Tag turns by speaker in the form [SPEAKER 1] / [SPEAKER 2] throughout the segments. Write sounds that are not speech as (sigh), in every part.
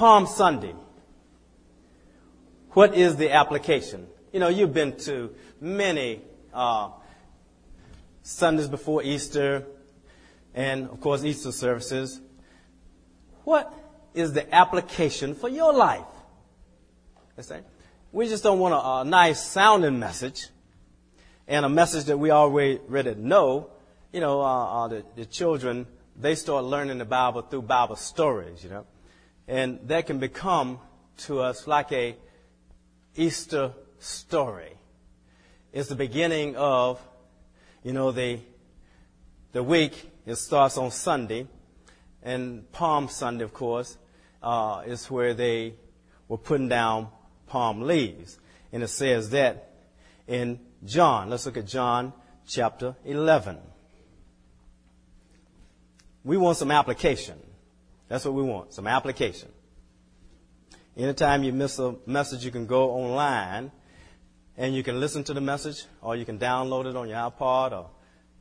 [SPEAKER 1] Palm Sunday. What is the application? You know, you've been to many uh, Sundays before Easter, and of course Easter services. What is the application for your life? We just don't want a, a nice sounding message and a message that we already know. You know, uh, uh, the, the children, they start learning the Bible through Bible stories, you know. And that can become to us like a Easter story. It's the beginning of, you know, the, the week. It starts on Sunday. And Palm Sunday, of course, uh, is where they were putting down palm leaves. And it says that in John. Let's look at John chapter 11. We want some application. That's what we want, some application. Anytime you miss a message, you can go online and you can listen to the message or you can download it on your iPod or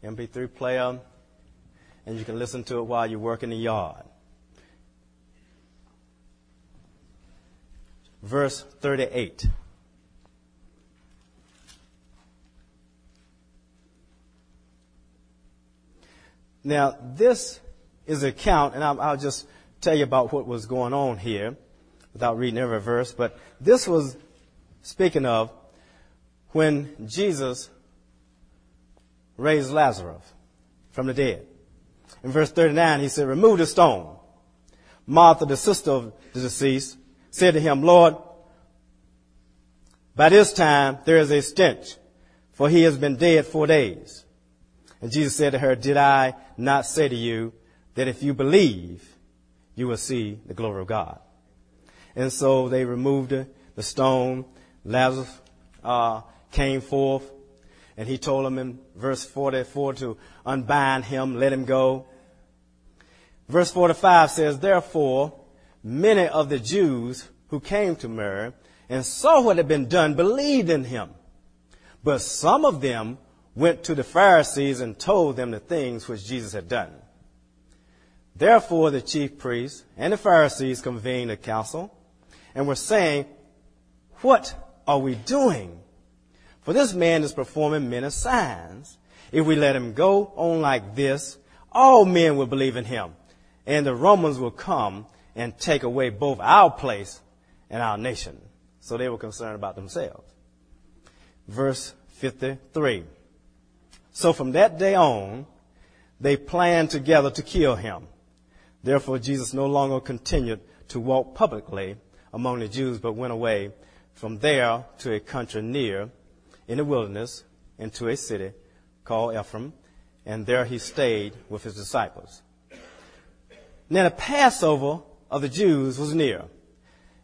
[SPEAKER 1] MP3 player and you can listen to it while you work in the yard. verse 38. Now, this is an account, and I'll, I'll, just tell you about what was going on here without reading every verse, but this was speaking of when Jesus raised Lazarus from the dead. In verse 39, he said, Remove the stone. Martha, the sister of the deceased, said to him, Lord, by this time there is a stench, for he has been dead four days. And Jesus said to her, Did I not say to you that if you believe, you will see the glory of God? And so they removed the stone. Lazarus uh, came forth, and he told them in verse 44 to unbind him, let him go. Verse 45 says, Therefore, many of the Jews who came to Mary and saw what had been done believed in him. But some of them went to the Pharisees and told them the things which Jesus had done. Therefore the chief priests and the Pharisees convened a council and were saying, What are we doing? For this man is performing many signs. If we let him go on like this, all men will believe in him, and the Romans will come and take away both our place and our nation. So they were concerned about themselves. Verse 53. So from that day on, they planned together to kill him. Therefore, Jesus no longer continued to walk publicly among the Jews, but went away from there to a country near in the wilderness into a city called Ephraim, and there he stayed with his disciples. Now the Passover of the Jews was near,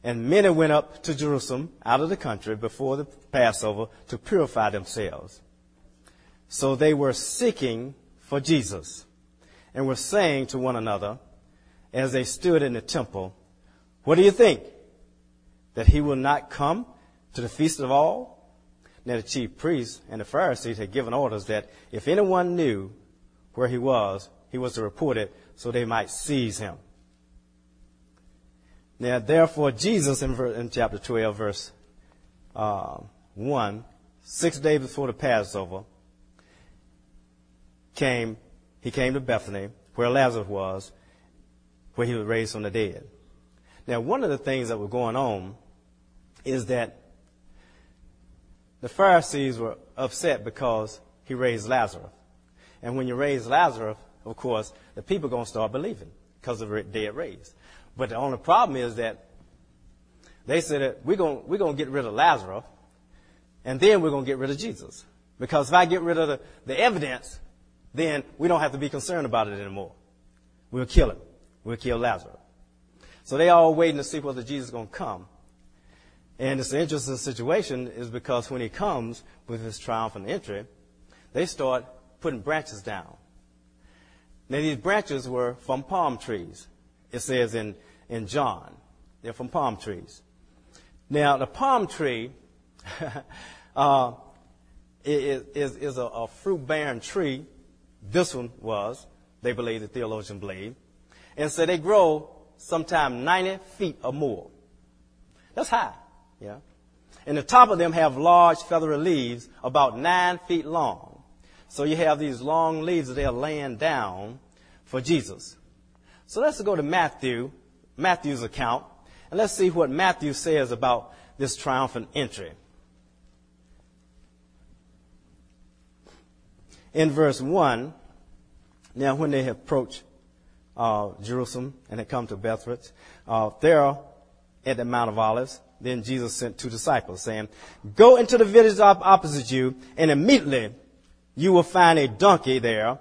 [SPEAKER 1] and many went up to Jerusalem out of the country before the Passover to purify themselves. So they were seeking for Jesus and were saying to one another as they stood in the temple, What do you think? That he will not come to the feast of all? Now the chief priests and the Pharisees had given orders that if anyone knew where he was, he was to report it so they might seize him. Now, therefore, Jesus in, in chapter 12, verse uh, 1, six days before the Passover, came, he came to Bethany, where Lazarus was, where he was raised from the dead. Now, one of the things that was going on is that the Pharisees were upset because he raised Lazarus. And when you raise Lazarus, of course, the people are going to start believing because of the dead raised. But the only problem is that they said that we're going we're going to get rid of Lazarus, and then we're going to get rid of Jesus. Because if I get rid of the, the evidence, then we don't have to be concerned about it anymore. We'll kill him. We'll kill Lazarus. So they all waiting to see whether Jesus is going to come. And it's an interesting situation is because when he comes with his triumphant entry, they start putting branches down. Now these branches were from palm trees. It says in, in John. They're from palm trees. Now, the palm tree (laughs) uh, is, is, is a, a fruit bearing tree. This one was, they believe, the theologian believe. And so they grow sometimes 90 feet or more. That's high, yeah. And the top of them have large feathery leaves about nine feet long. So you have these long leaves that they're laying down for Jesus. So let's go to Matthew, Matthew's account, and let's see what Matthew says about this triumphant entry. In verse 1, now when they approached uh, Jerusalem and had come to Bethphage, uh, there at the Mount of Olives, then Jesus sent two disciples, saying, Go into the village opposite you, and immediately you will find a donkey there,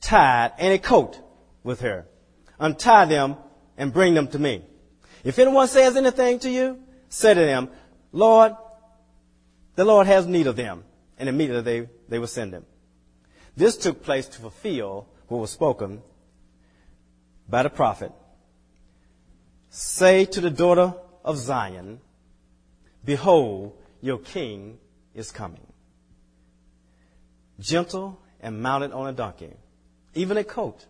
[SPEAKER 1] tied, and a coat with her. Untie them and bring them to me. If anyone says anything to you, say to them, Lord, the Lord has need of them. And immediately they, they will send them. This took place to fulfill what was spoken by the prophet. Say to the daughter of Zion, Behold, your king is coming. Gentle and mounted on a donkey, even a coat,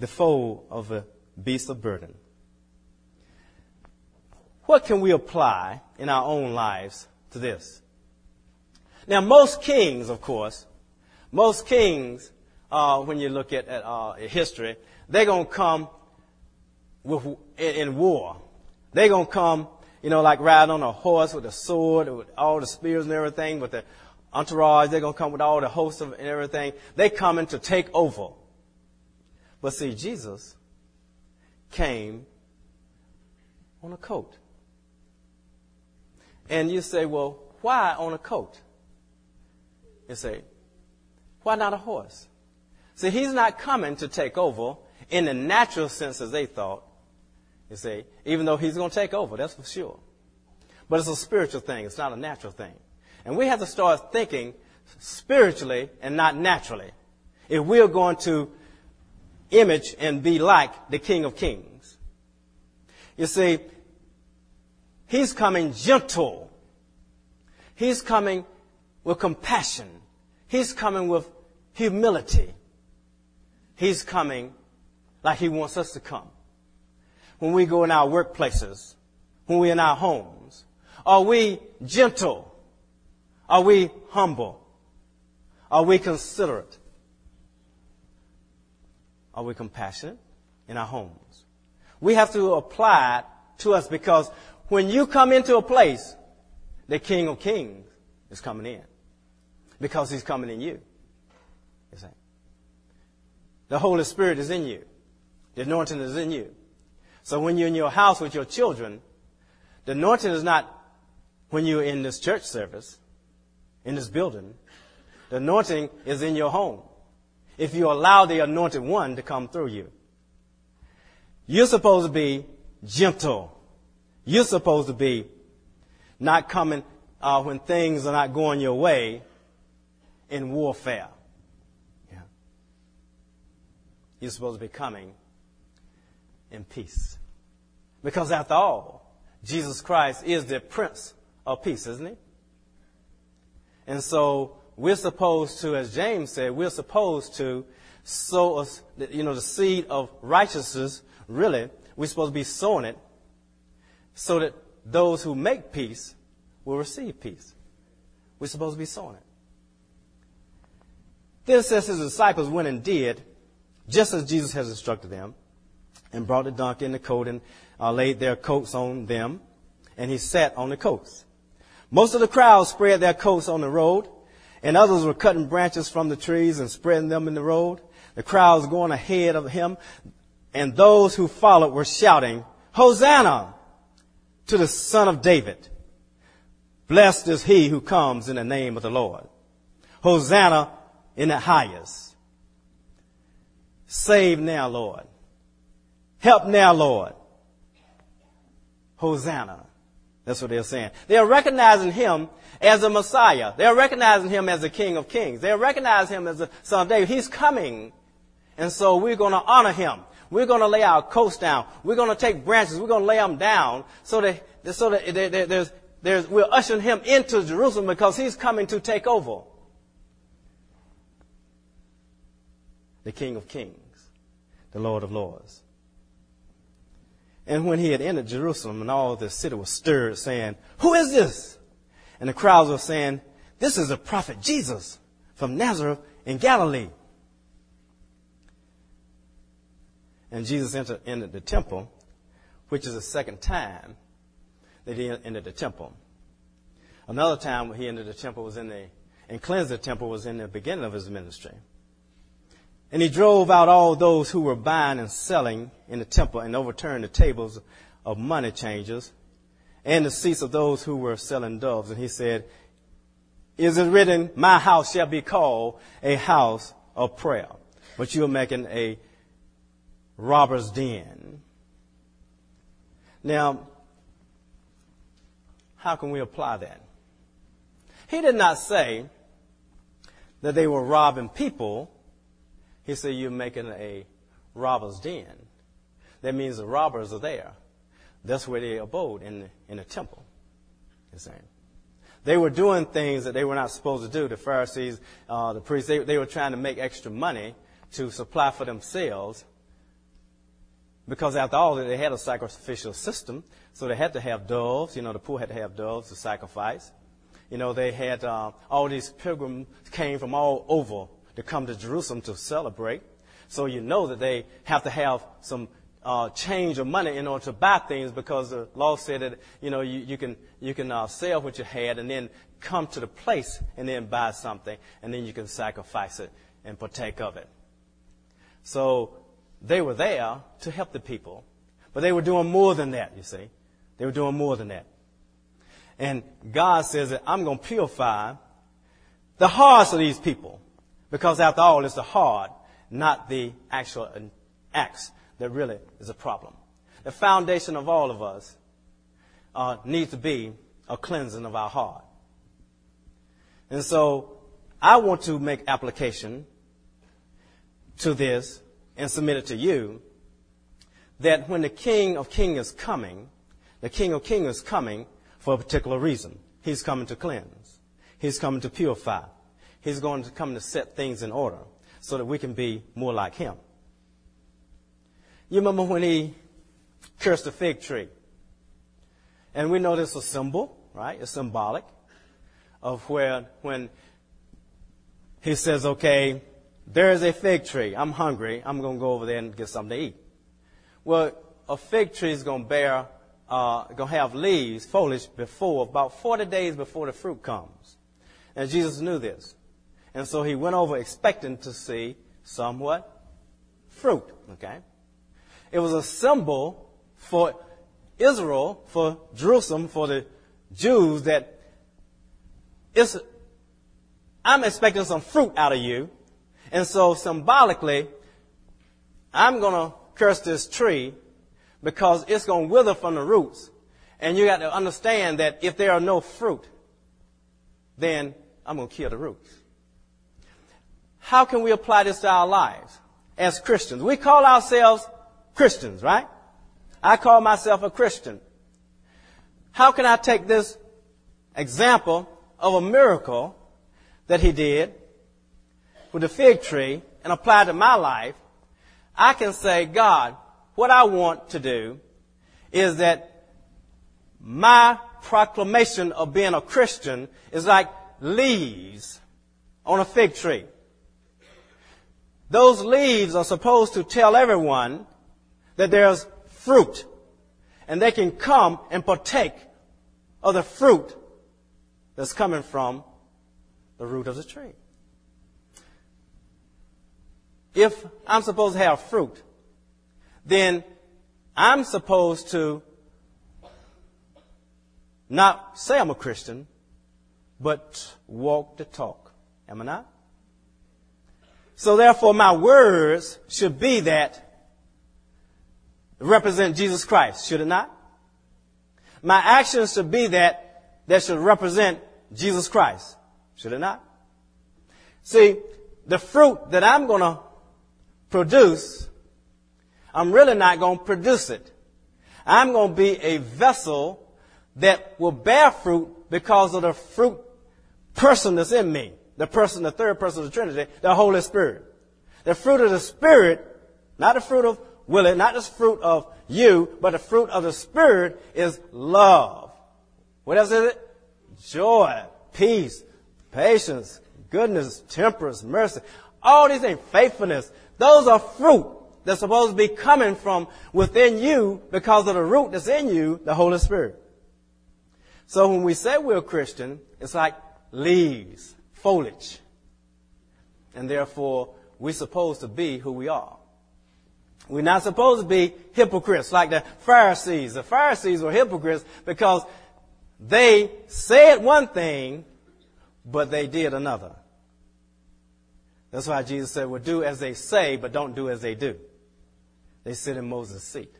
[SPEAKER 1] the foal of a beast of burden. What can we apply in our own lives to this? Now, most kings, of course, most kings, uh, when you look at, at uh, history, they're going to come with, in, in war. They're going to come, you know, like riding on a horse with a sword, with all the spears and everything, with the entourage. They're going to come with all the hosts of and everything. They're coming to take over. But see, Jesus came on a coat. And you say, well, why on a coat? You say, why not a horse? See, he's not coming to take over in the natural sense as they thought. You see, even though he's going to take over, that's for sure. But it's a spiritual thing. It's not a natural thing. And we have to start thinking spiritually and not naturally. If we're going to image and be like the King of Kings. You see, he's coming gentle. He's coming with compassion. He's coming with humility. He's coming like he wants us to come when we go in our workplaces, when we're in our homes? Are we gentle? Are we humble? Are we considerate? Are we compassionate in our homes? We have to apply it to us because when you come into a place, the King of Kings is coming in because he's coming in you. You see? The Holy Spirit is in you. The anointing is in you. So when you're in your house with your children, the anointing is not when you're in this church service, in this building. The anointing is in your home. If you allow the anointed one to come through you. You're supposed to be gentle. You're supposed to be not coming uh, when things are not going your way in warfare. Yeah. You're supposed to be coming in peace. Because after all, Jesus Christ is the Prince of Peace, isn't he? And so we're supposed to, as James said, we're supposed to sow, you know, the seed of righteousness. Really, we're supposed to be sowing it so that those who make peace will receive peace. We're supposed to be sowing it. Then says his disciples went and did just as Jesus has instructed them and brought the donkey and the coat and uh, laid their coats on them, and he sat on the coats. Most of the crowd spread their coats on the road, and others were cutting branches from the trees and spreading them in the road. The crowd was going ahead of him, and those who followed were shouting, Hosanna to the Son of David. Blessed is he who comes in the name of the Lord. Hosanna in the highest. Save now, Lord. Help now, Lord. Hosanna. That's what they're saying. They're recognizing him as a Messiah. They're recognizing him as the King of Kings. They're recognizing him as the Son of David. He's coming. And so we're going to honor him. We're going to lay our coats down. We're going to take branches. We're going to lay them down so that, so that there's, there's, we're ushering him into Jerusalem because he's coming to take over. The King of Kings, the Lord of Lords. And when he had entered Jerusalem and all the city was stirred, saying, Who is this? And the crowds were saying, This is the prophet Jesus from Nazareth in Galilee. And Jesus entered, entered the temple, which is the second time that he entered the temple. Another time when he entered the temple was in the, and cleansed the temple was in the beginning of his ministry. And he drove out all those who were buying and selling in the temple and overturned the tables of money changers and the seats of those who were selling doves. And he said, Is it written, My house shall be called a house of prayer, but you are making a robber's den. Now, how can we apply that? He did not say that they were robbing people he said, You're making a robber's den. That means the robbers are there. That's where they abode, in the, in the temple. He's saying. They were doing things that they were not supposed to do. The Pharisees, uh, the priests, they, they were trying to make extra money to supply for themselves. Because after all, they had a sacrificial system, so they had to have doves. You know, the poor had to have doves to sacrifice. You know, they had uh, all these pilgrims came from all over to come to Jerusalem to celebrate. So you know that they have to have some uh, change of money in order to buy things because the law said that you know you, you can you can uh, sell what you had and then come to the place and then buy something and then you can sacrifice it and partake of it. So they were there to help the people, but they were doing more than that. You see, they were doing more than that. And God says that I'm going to purify the hearts of these people. Because after all, it's the heart, not the actual acts that really is a problem. The foundation of all of us uh, needs to be a cleansing of our heart. And so I want to make application to this and submit it to you that when the King of Kings is coming, the King of Kings is coming for a particular reason. He's coming to cleanse. He's coming to purify. He's going to come to set things in order so that we can be more like him. You remember when he cursed the fig tree? And we know this is a symbol, right? It's symbolic of where when he says, okay, there is a fig tree. I'm hungry. I'm going to go over there and get something to eat. Well, a fig tree is going to bear, uh, going to have leaves, foliage before, about 40 days before the fruit comes. And Jesus knew this. And so he went over expecting to see somewhat fruit. Okay? It was a symbol for Israel, for Jerusalem, for the Jews that it's, I'm expecting some fruit out of you. And so symbolically, I'm going to curse this tree because it's going to wither from the roots. And you got to understand that if there are no fruit, then I'm going to kill the roots how can we apply this to our lives as Christians? We call ourselves Christians, right? I call myself a Christian. How can I take this example of a miracle that he did with the fig tree and apply it to my life? I can say, God, what I want to do is that my proclamation of being a Christian is like leaves on a fig tree. Those leaves are supposed to tell everyone that there's fruit. And they can come and partake of the fruit that's coming from the root of the tree. If I'm supposed to have fruit, then I'm supposed to not say I'm a Christian, but walk the talk. Am I not? So therefore my words should be that represent Jesus Christ, should it not? My actions should be that that should represent Jesus Christ, should it not? See, the fruit that I'm going to produce, I'm really not going to produce it. I'm going to be a vessel that will bear fruit because of the fruit person that's in me the person, the third person of the Trinity, the Holy Spirit. The fruit of the Spirit, not the fruit of will it? Not the fruit of you, but the fruit of the Spirit is love. What else is it? Joy, peace, patience, goodness, temperance, mercy. All these things, faithfulness. Those are fruit that's supposed to be coming from within you because of the root that's in you, the Holy Spirit. So when we say we're Christian, it's like leaves, foliage. And therefore, we're supposed to be who we are. We're not supposed to be hypocrites like the Pharisees. The Pharisees were hypocrites because they said one thing, but they did another. That's why Jesus said, well, do as they say, but don't do as they do. They sit in Moses' seat.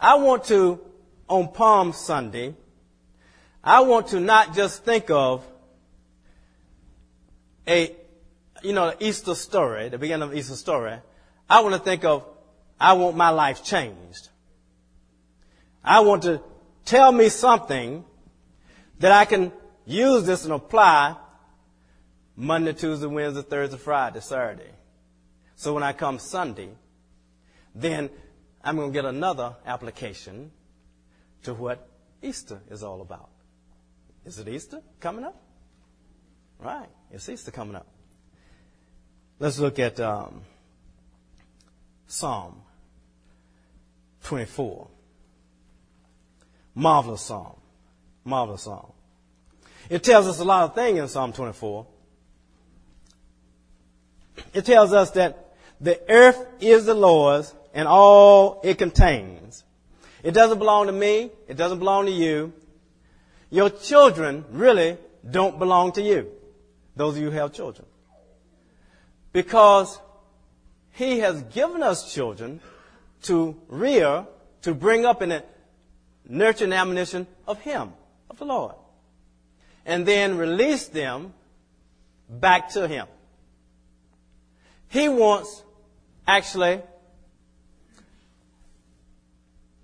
[SPEAKER 1] I want to, on Palm Sunday, I want to not just think of a, you know, Easter story, the beginning of Easter story. I want to think of, I want my life changed. I want to tell me something that I can use this and apply Monday, Tuesday, Wednesday, Thursday, Friday, Saturday. So when I come Sunday, then I'm going to get another application to what Easter is all about. Is it Easter coming up? Right. It's Easter coming up. Let's look at um, Psalm 24. Marvelous Psalm. Marvelous Psalm. It tells us a lot of things in Psalm 24. It tells us that the earth is the Lord's and all it contains. It doesn't belong to me. It doesn't belong to you. Your children really don't belong to you. Those of you who have children. Because He has given us children to rear, to bring up in the nurture and admonition of Him, of the Lord. And then release them back to Him. He wants, actually,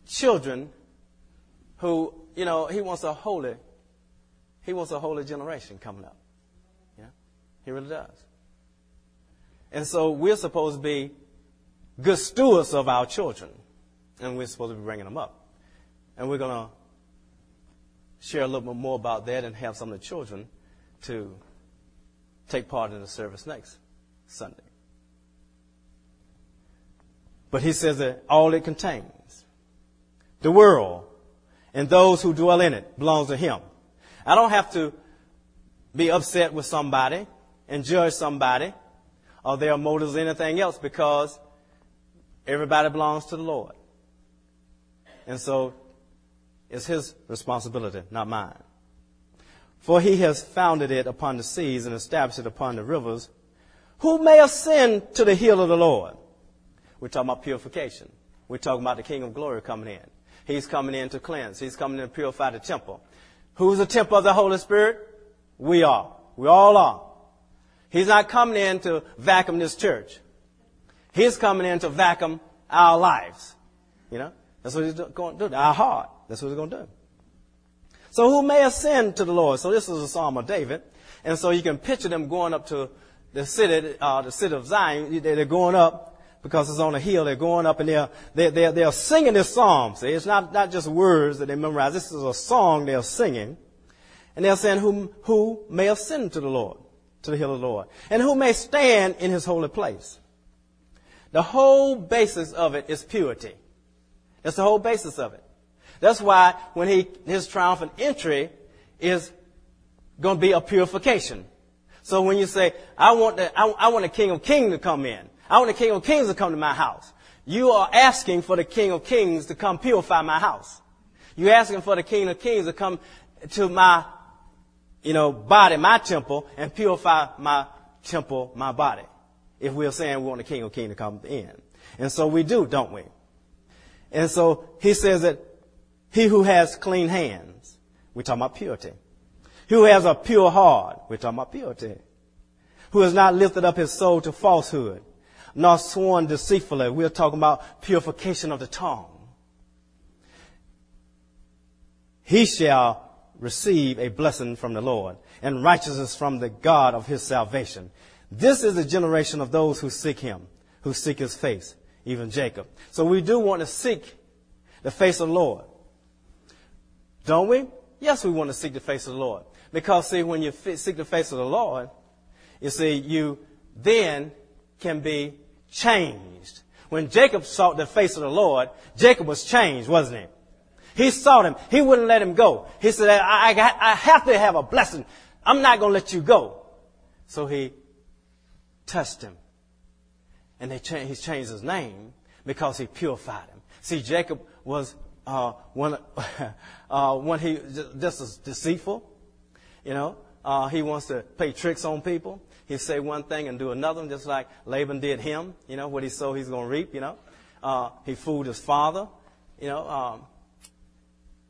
[SPEAKER 1] children who, you know, He wants a holy, He wants a holy generation coming up. Yeah? He really does. And so we're supposed to be good stewards of our children. And we're supposed to be bringing them up. And we're going to share a little bit more about that and have some of the children to take part in the service next Sunday. But he says that all it contains, the world and those who dwell in it belongs to him. I don't have to be upset with somebody and judge somebody or their motives or anything else because everybody belongs to the Lord. And so it's his responsibility, not mine. For he has founded it upon the seas and established it upon the rivers. Who may ascend to the hill of the Lord? We're talking about purification. We're talking about the King of Glory coming in. He's coming in to cleanse. He's coming in to purify the temple. Who's the temple of the Holy Spirit? We are. We all are. He's not coming in to vacuum this church. He's coming in to vacuum our lives. You know? That's what he's going to do. Our heart. That's what he's going to do. So who may ascend to the Lord? So this is a Psalm of David. And so you can picture them going up to the city, uh, the city of Zion. They're going up because it's on a hill. They're going up and they're, they're, they're, they're singing this psalm. See, it's not, not just words that they memorize. This is a song they're singing. And they're saying, who, who may ascend to the Lord, to the hill of the Lord? And who may stand in his holy place? The whole basis of it is purity. That's the whole basis of it. That's why when he, his triumphant entry is going to be a purification. So when you say, I want the, I, I want the King of Kings to come in. I want the King of Kings to come to my house. You are asking for the King of Kings to come purify my house. You're asking for the King of Kings to come to my, you know, body, my temple, and purify my temple, my body. If we're saying we want the King of Kings to come in. And so we do, don't we? And so he says that he who has clean hands, we're talking about purity. Who has a pure heart, we're talking about purity. Who has not lifted up his soul to falsehood, nor sworn deceitfully. We're talking about purification of the tongue. He shall receive a blessing from the Lord and righteousness from the God of his salvation. This is the generation of those who seek him, who seek his face, even Jacob. So we do want to seek the face of the Lord. Don't we? Yes, we want to seek the face of the Lord. Because see, when you seek the face of the Lord, you see, you then can be changed. When Jacob sought the face of the Lord, Jacob was changed, wasn't he? He sought him. He wouldn't let him go. He said, I, I, I have to have a blessing. I'm not going to let you go. So he touched him. And they cha- he changed his name because he purified him. See, Jacob was uh, one, (laughs) uh, when he just was deceitful. You know, uh, he wants to play tricks on people. He say one thing and do another, just like Laban did him. You know, what he sowed, he's going to reap. You know, uh, he fooled his father. You know, um,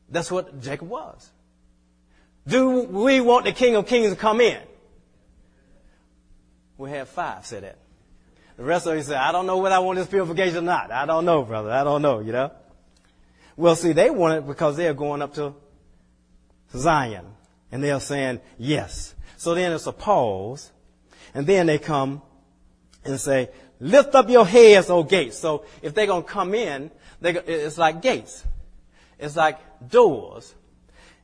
[SPEAKER 1] that's what Jacob was. Do we want the King of Kings to come in? We have five said that. The rest of you said, I don't know whether I want this purification or not. I don't know, brother. I don't know, you know. Well, see, they want it because they're going up to Zion. And they're saying, yes. So then it's a pause. And then they come and say, lift up your heads, O gates. So if they're going to come in, they, it's like gates. It's like doors.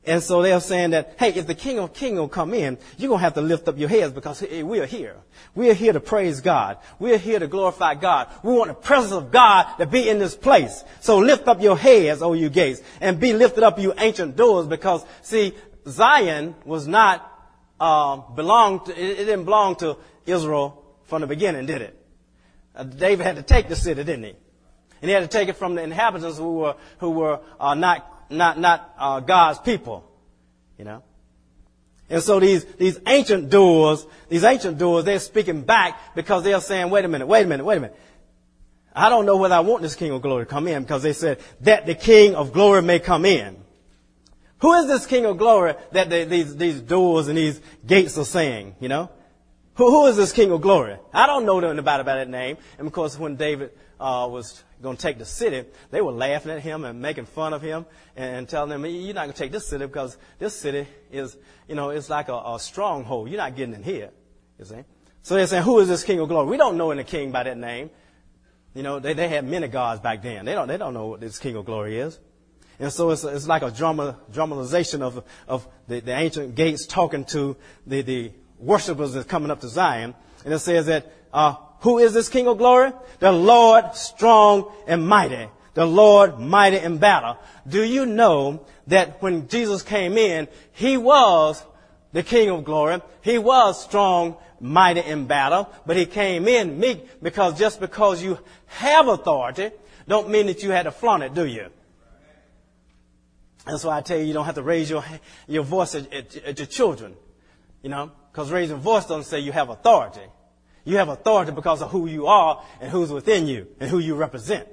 [SPEAKER 1] And so they're saying that, hey, if the King of Kings will come in, you're going to have to lift up your heads because we are here. We are here to praise God. We are here to glorify God. We want the presence of God to be in this place. So lift up your heads, O you gates, and be lifted up, you ancient doors, because see, Zion was not, uh, belonged to, it, didn't belong to Israel from the beginning, did it? Uh, David had to take the city, didn't he? And he had to take it from the inhabitants who were, who were uh, not not, not uh, God's people, you know. And so these, these ancient doors, these ancient doors, they're speaking back because they're saying, wait a minute, wait a minute, wait a minute. I don't know whether I want this King of Glory to come in because they said that the King of Glory may come in. Who is this King of Glory that they, these, these doors and these gates are saying, you know? Who, who is this King of Glory? I don't know nothing about, about that name. And of course, when David uh, was going to take the city, they were laughing at him and making fun of him and telling him, you're not going to take this city because this city is, you know, it's like a, a stronghold. You're not getting in here. You see? So they're saying, who is this king of glory? We don't know any king by that name. You know, they, they had many gods back then. They don't, they don't know what this king of glory is. And so it's, it's like a drama, dramatization of, of the, the ancient gates talking to the, the worshipers that's coming up to Zion. And it says that, uh, who is this King of glory? The Lord strong and mighty. The Lord mighty in battle. Do you know that when Jesus came in, He was the King of glory. He was strong, mighty in battle, but He came in meek because just because you have authority, don't mean that you had to flaunt it, do you? That's why I tell you, you don't have to raise your, your voice at, at, at your children. You know, because raising voice doesn't say you have authority. You have authority because of who you are and who's within you and who you represent.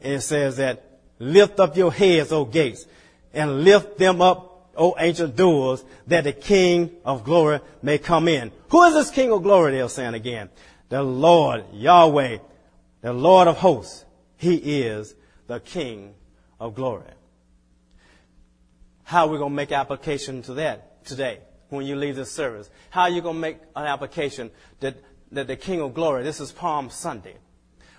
[SPEAKER 1] And it says that lift up your heads, O gates, and lift them up, O ancient doors, that the King of glory may come in. Who is this King of glory? They're saying again. The Lord, Yahweh, the Lord of hosts. He is the King of glory. How are we going to make application to that today? when you leave this service. How are you going to make an application that, that the King of Glory, this is Palm Sunday.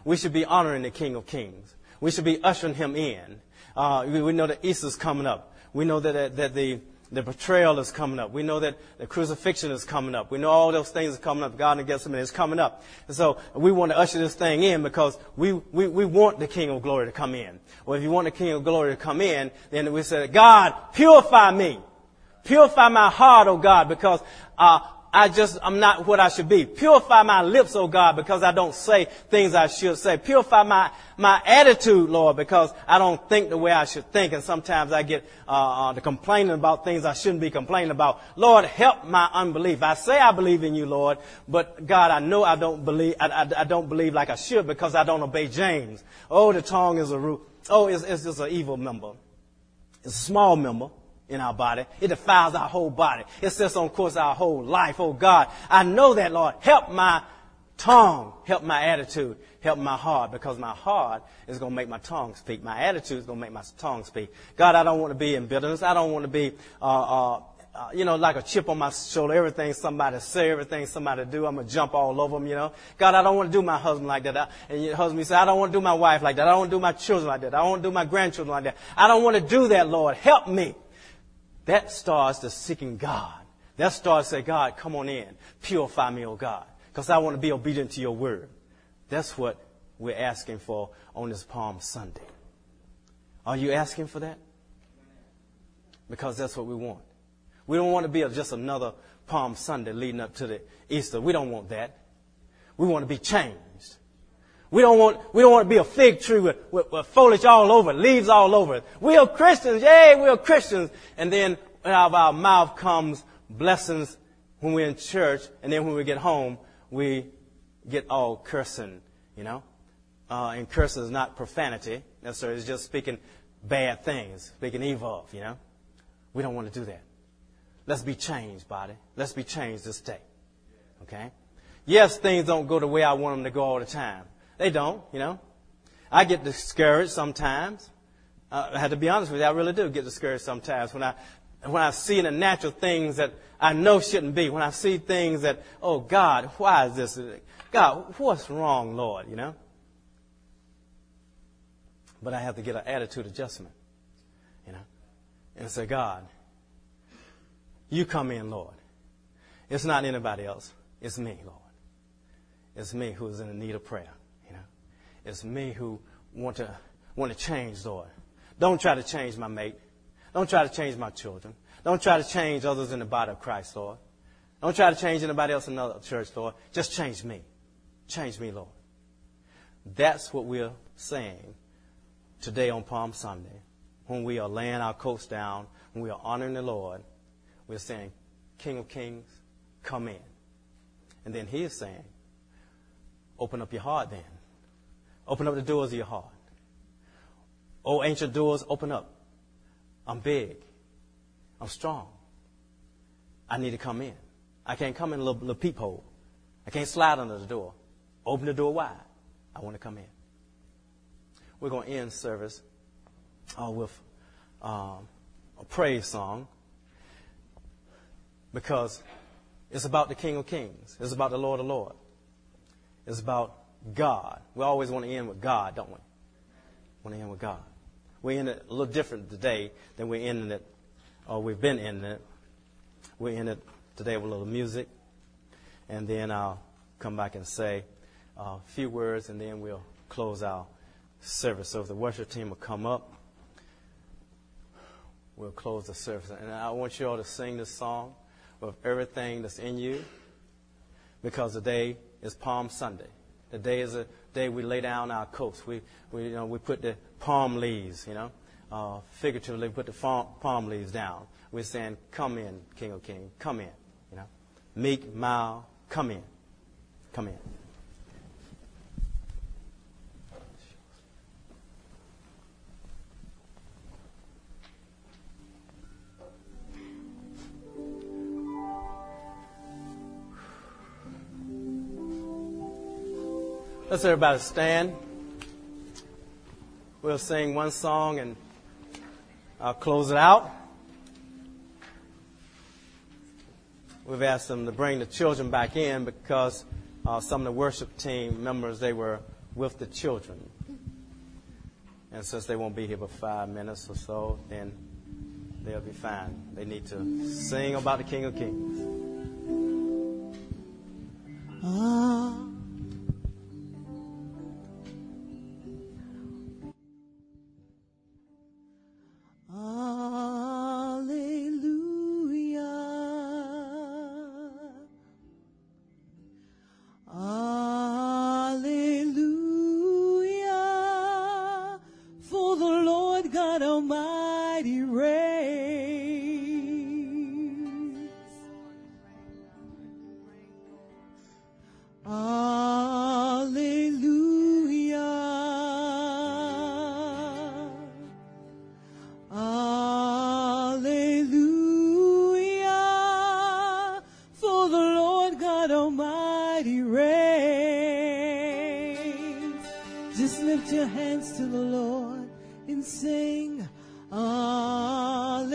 [SPEAKER 1] We should be honoring the King of Kings. We should be ushering him in. Uh, we, we, know that Easter's coming up. We know that, uh, that the, the betrayal is coming up. We know that the crucifixion is coming up. We know all those things are coming up. Garden of Gethsemane is coming up. And so we want to usher this thing in because we, we, we want the King of Glory to come in. Or if you want the King of Glory to come in, then we say, God, purify me. Purify my heart, oh God, because uh, I just, I'm not what I should be. Purify my lips, oh God, because I don't say things I should say. Purify my, my attitude, Lord, because I don't think the way I should think. And sometimes I get, uh, uh, complaining about things I shouldn't be complaining about. Lord, help my unbelief. I say I believe in you, Lord, but God, I know I don't believe, I, I, I don't believe like I should because I don't obey James. Oh, the tongue is a root. Oh, it's, it's just an evil member. It's a small member in our body. It defiles our whole body. It sets on course our whole life. Oh God, I know that, Lord. Help my tongue. Help my attitude. Help my heart because my heart is going to make my tongue speak. My attitude is going to make my tongue speak. God, I don't want to be in bitterness. I don't want to be uh, uh, uh, you know, like a chip on my shoulder. Everything somebody say, everything somebody do, I'm gonna jump all over them. You know, God, I don't want to do my husband like that. I, and your husband say, I don't want to do my wife like that. I don't want to do my children like that. I don't want to do my grandchildren like that. I don't want to do that, Lord. Help me. That starts the seeking God. That starts to say, God, come on in, purify me, oh God, because I want to be obedient to your word. That's what we're asking for on this Palm Sunday. Are you asking for that? Because that's what we want. We don't want to be just another Palm Sunday leading up to the Easter. We don't want that. We want to be changed. We don't want, we don't want to be a fig tree with, with, with foliage all over, leaves all over. We are Christians. Yay, we are Christians. And then out of our mouth comes blessings when we're in church. And then when we get home, we get all cursing, you know. Uh, and curse is not profanity. Necessarily. It's just speaking bad things, speaking evil of, you know. We don't want to do that. Let's be changed, body. Let's be changed this day. Okay? Yes, things don't go the way I want them to go all the time. They don't, you know. I get discouraged sometimes. I have to be honest with you, I really do get discouraged sometimes when I when I see the natural things that I know shouldn't be. When I see things that, oh God, why is this? God, what's wrong, Lord? You know. But I have to get an attitude adjustment, you know, and say, God, you come in, Lord. It's not anybody else. It's me, Lord. It's me who is in need of prayer. It's me who want to want to change, Lord. Don't try to change my mate. Don't try to change my children. Don't try to change others in the body of Christ, Lord. Don't try to change anybody else in another church, Lord. Just change me. Change me, Lord. That's what we're saying today on Palm Sunday when we are laying our coats down, when we are honoring the Lord we're saying, King of Kings, come in. And then he is saying, open up your heart then. Open up the doors of your heart. Oh, ancient doors, open up. I'm big. I'm strong. I need to come in. I can't come in a little, little peephole. I can't slide under the door. Open the door wide. I want to come in. We're going to end service uh, with um, a praise song because it's about the King of Kings. It's about the Lord of Lords. It's about God. We always want to end with God, don't we? Want to end with God. We end it a little different today than we ended it, or we've been ending it. We end it today with a little music, and then I'll come back and say uh, a few words, and then we'll close our service. So if the worship team will come up, we'll close the service. And I want you all to sing this song with everything that's in you because today is Palm Sunday. The day is a day we lay down our coats. We, we, you know, we put the palm leaves, you know, uh, figuratively we put the palm, palm leaves down. We're saying, come in, King of Kings, come in, you know. Meek, mild, come in, come in. Let's everybody stand. We'll sing one song and I'll close it out. We've asked them to bring the children back in because uh, some of the worship team members, they were with the children. And since they won't be here for five minutes or so, then they'll be fine. They need to sing about the King of Kings.
[SPEAKER 2] Ah. Sing Alleluia.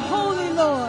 [SPEAKER 2] Holy, Lord.